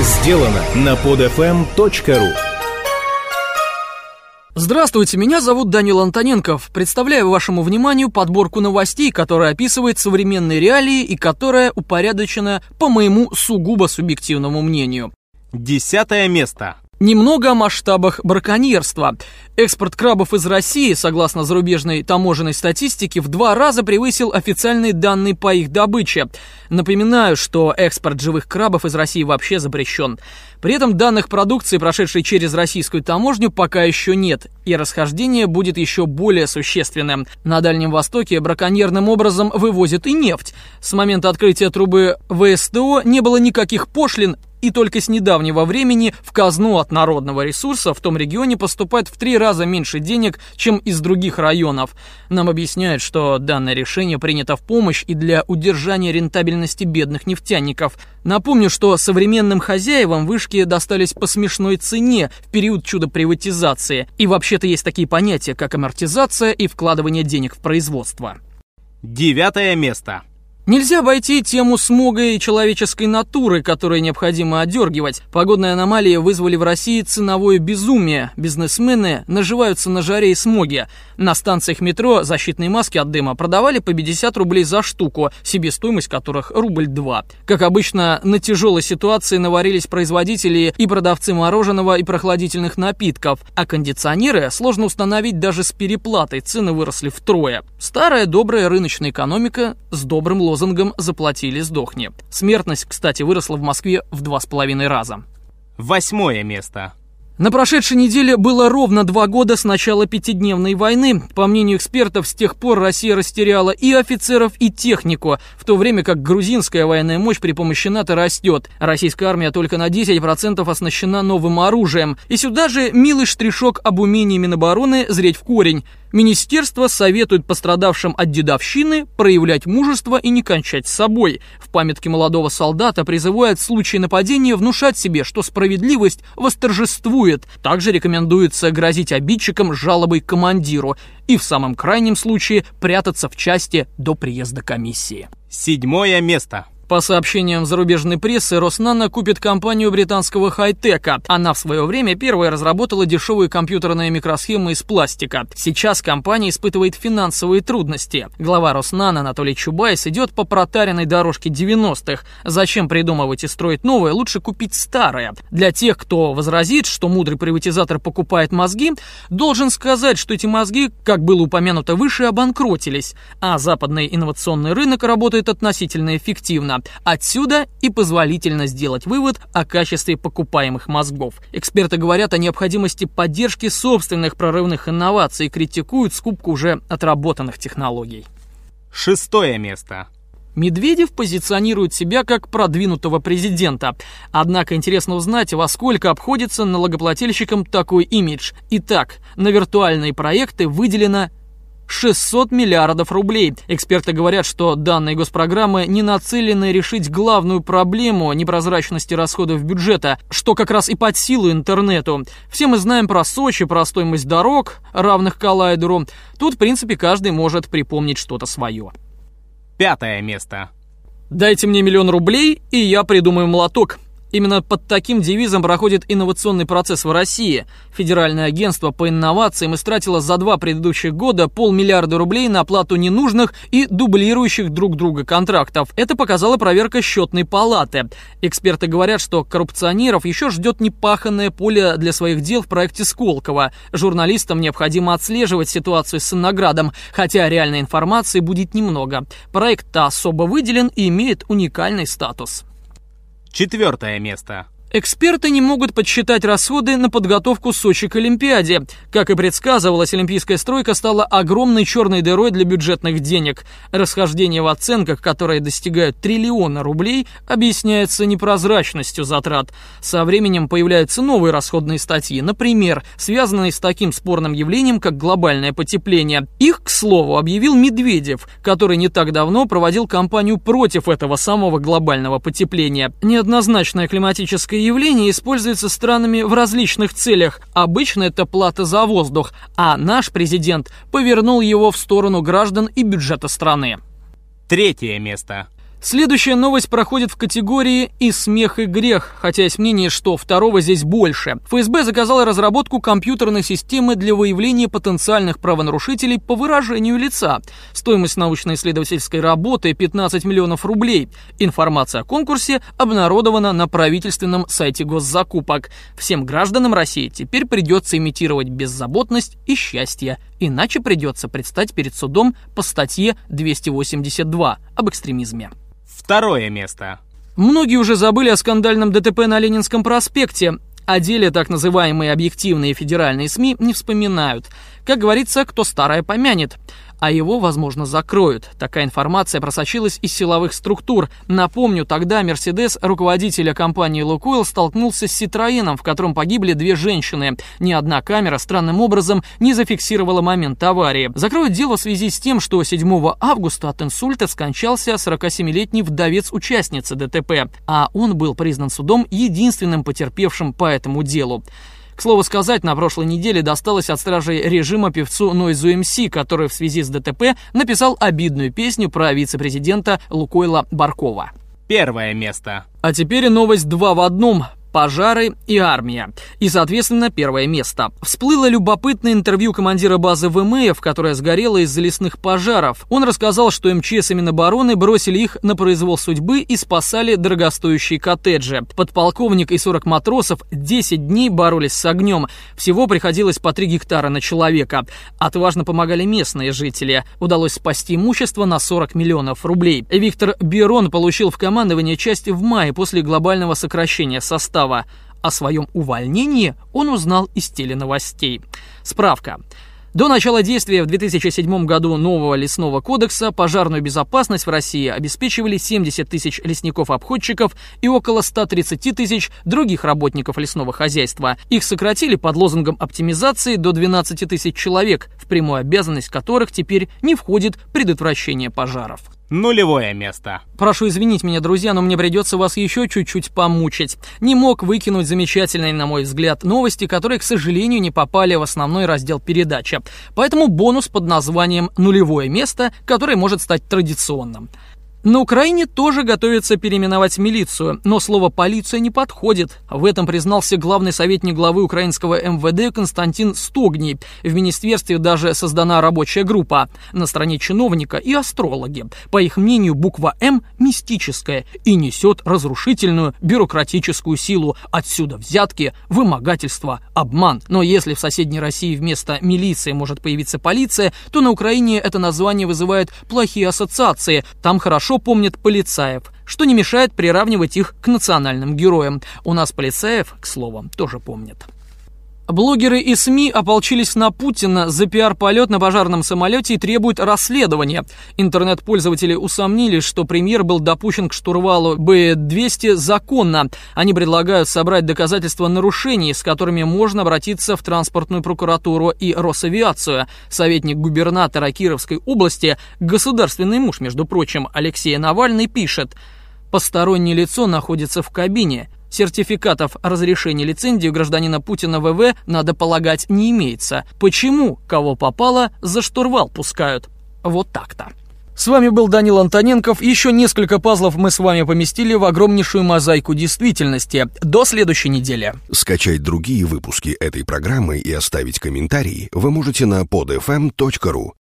сделано на podfm.ru Здравствуйте, меня зовут Данил Антоненков. Представляю вашему вниманию подборку новостей, которая описывает современные реалии и которая упорядочена по моему сугубо субъективному мнению. Десятое место. Немного о масштабах браконьерства. Экспорт крабов из России, согласно зарубежной таможенной статистике, в два раза превысил официальные данные по их добыче. Напоминаю, что экспорт живых крабов из России вообще запрещен. При этом данных продукции, прошедшей через российскую таможню, пока еще нет, и расхождение будет еще более существенным. На Дальнем Востоке браконьерным образом вывозят и нефть. С момента открытия трубы ВСТО не было никаких пошлин, и только с недавнего времени в казну от народного ресурса в том регионе поступает в три раза меньше денег, чем из других районов. Нам объясняют, что данное решение принято в помощь и для удержания рентабельности бедных нефтяников. Напомню, что современным хозяевам вышки достались по смешной цене в период чудо-приватизации. И вообще-то есть такие понятия, как амортизация и вкладывание денег в производство. Девятое место. Нельзя обойти тему смога и человеческой натуры, которые необходимо одергивать. Погодные аномалии вызвали в России ценовое безумие. Бизнесмены наживаются на жаре и смоге. На станциях метро защитные маски от дыма продавали по 50 рублей за штуку, себестоимость которых рубль два. Как обычно, на тяжелой ситуации наварились производители и продавцы мороженого и прохладительных напитков, а кондиционеры сложно установить даже с переплатой, цены выросли втрое. Старая добрая рыночная экономика с добрым лозунгом лозунгом «Заплатили, сдохни». Смертность, кстати, выросла в Москве в два с половиной раза. Восьмое место. На прошедшей неделе было ровно два года с начала пятидневной войны. По мнению экспертов, с тех пор Россия растеряла и офицеров, и технику, в то время как грузинская военная мощь при помощи НАТО растет. Российская армия только на 10% оснащена новым оружием. И сюда же милый штришок об умении Минобороны зреть в корень. Министерство советует пострадавшим от дедовщины проявлять мужество и не кончать с собой. В памятке молодого солдата призывают в случае нападения внушать себе, что справедливость восторжествует. Также рекомендуется грозить обидчикам жалобой командиру и в самом крайнем случае прятаться в части до приезда комиссии. Седьмое место. По сообщениям зарубежной прессы, Роснано купит компанию британского хай-тека. Она в свое время первая разработала дешевые компьютерные микросхемы из пластика. Сейчас компания испытывает финансовые трудности. Глава Роснано Анатолий Чубайс идет по протаренной дорожке 90-х. Зачем придумывать и строить новое, лучше купить старое. Для тех, кто возразит, что мудрый приватизатор покупает мозги, должен сказать, что эти мозги, как было упомянуто выше, обанкротились, а западный инновационный рынок работает относительно эффективно. Отсюда и позволительно сделать вывод о качестве покупаемых мозгов. Эксперты говорят о необходимости поддержки собственных прорывных инноваций и критикуют скупку уже отработанных технологий. Шестое место. Медведев позиционирует себя как продвинутого президента. Однако интересно узнать, во сколько обходится налогоплательщикам такой имидж. Итак, на виртуальные проекты выделено 600 миллиардов рублей. Эксперты говорят, что данные госпрограммы не нацелены решить главную проблему непрозрачности расходов бюджета, что как раз и под силу интернету. Все мы знаем про Сочи, про стоимость дорог, равных коллайдеру. Тут, в принципе, каждый может припомнить что-то свое. Пятое место. Дайте мне миллион рублей, и я придумаю молоток. Именно под таким девизом проходит инновационный процесс в России. Федеральное агентство по инновациям истратило за два предыдущих года полмиллиарда рублей на оплату ненужных и дублирующих друг друга контрактов. Это показала проверка счетной палаты. Эксперты говорят, что коррупционеров еще ждет непаханное поле для своих дел в проекте Сколково. Журналистам необходимо отслеживать ситуацию с наградом, хотя реальной информации будет немного. Проект особо выделен и имеет уникальный статус. Четвертое место. Эксперты не могут подсчитать расходы на подготовку Сочи к Олимпиаде. Как и предсказывалось, олимпийская стройка стала огромной черной дырой для бюджетных денег. Расхождение в оценках, которые достигают триллиона рублей, объясняется непрозрачностью затрат. Со временем появляются новые расходные статьи, например, связанные с таким спорным явлением, как глобальное потепление. Их, к слову, объявил Медведев, который не так давно проводил кампанию против этого самого глобального потепления. Неоднозначная климатическая явление используется странами в различных целях. Обычно это плата за воздух, а наш президент повернул его в сторону граждан и бюджета страны. Третье место. Следующая новость проходит в категории «и смех, и грех», хотя есть мнение, что второго здесь больше. ФСБ заказала разработку компьютерной системы для выявления потенциальных правонарушителей по выражению лица. Стоимость научно-исследовательской работы – 15 миллионов рублей. Информация о конкурсе обнародована на правительственном сайте госзакупок. Всем гражданам России теперь придется имитировать беззаботность и счастье, иначе придется предстать перед судом по статье 282 об экстремизме. Второе место. Многие уже забыли о скандальном ДТП на Ленинском проспекте. О деле так называемые объективные федеральные СМИ не вспоминают. Как говорится, кто старое помянет а его, возможно, закроют. Такая информация просочилась из силовых структур. Напомню, тогда Мерседес, руководителя компании «Лукойл», столкнулся с «Ситроеном», в котором погибли две женщины. Ни одна камера странным образом не зафиксировала момент аварии. Закроют дело в связи с тем, что 7 августа от инсульта скончался 47-летний вдовец участницы ДТП, а он был признан судом единственным потерпевшим по этому делу. К слову сказать, на прошлой неделе досталось от стражей режима певцу Нойзу МС, который в связи с ДТП написал обидную песню про вице-президента Лукойла Баркова. Первое место. А теперь новость два в одном пожары и армия. И, соответственно, первое место. Всплыло любопытное интервью командира базы ВМФ, которая сгорела из-за лесных пожаров. Он рассказал, что МЧС и Минобороны бросили их на произвол судьбы и спасали дорогостоящие коттеджи. Подполковник и 40 матросов 10 дней боролись с огнем. Всего приходилось по 3 гектара на человека. Отважно помогали местные жители. Удалось спасти имущество на 40 миллионов рублей. Виктор Берон получил в командование часть в мае после глобального сокращения состава состава. О своем увольнении он узнал из теленовостей. Справка. До начала действия в 2007 году нового лесного кодекса пожарную безопасность в России обеспечивали 70 тысяч лесников-обходчиков и около 130 тысяч других работников лесного хозяйства. Их сократили под лозунгом оптимизации до 12 тысяч человек, в прямую обязанность которых теперь не входит предотвращение пожаров. Нулевое место. Прошу извинить меня, друзья, но мне придется вас еще чуть-чуть помучить. Не мог выкинуть замечательные, на мой взгляд, новости, которые, к сожалению, не попали в основной раздел передачи. Поэтому бонус под названием «Нулевое место», который может стать традиционным. На Украине тоже готовится переименовать милицию, но слово «полиция» не подходит. В этом признался главный советник главы украинского МВД Константин Стогний. В министерстве даже создана рабочая группа. На стороне чиновника и астрологи. По их мнению, буква «М» мистическая и несет разрушительную бюрократическую силу. Отсюда взятки, вымогательство, обман. Но если в соседней России вместо милиции может появиться полиция, то на Украине это название вызывает плохие ассоциации. Там хорошо хорошо помнят полицаев, что не мешает приравнивать их к национальным героям. У нас полицаев, к слову, тоже помнят. Блогеры и СМИ ополчились на Путина за пиар-полет на пожарном самолете и требуют расследования. Интернет-пользователи усомнились, что премьер был допущен к штурвалу Б-200 законно. Они предлагают собрать доказательства нарушений, с которыми можно обратиться в транспортную прокуратуру и Росавиацию. Советник губернатора Кировской области, государственный муж, между прочим, Алексей Навальный пишет – Постороннее лицо находится в кабине. Сертификатов разрешения лицензии у гражданина Путина ВВ, надо полагать, не имеется. Почему, кого попало, за штурвал пускают? Вот так-то. С вами был Данил Антоненков. Еще несколько пазлов мы с вами поместили в огромнейшую мозаику действительности. До следующей недели. Скачать другие выпуски этой программы и оставить комментарии вы можете на podfm.ru.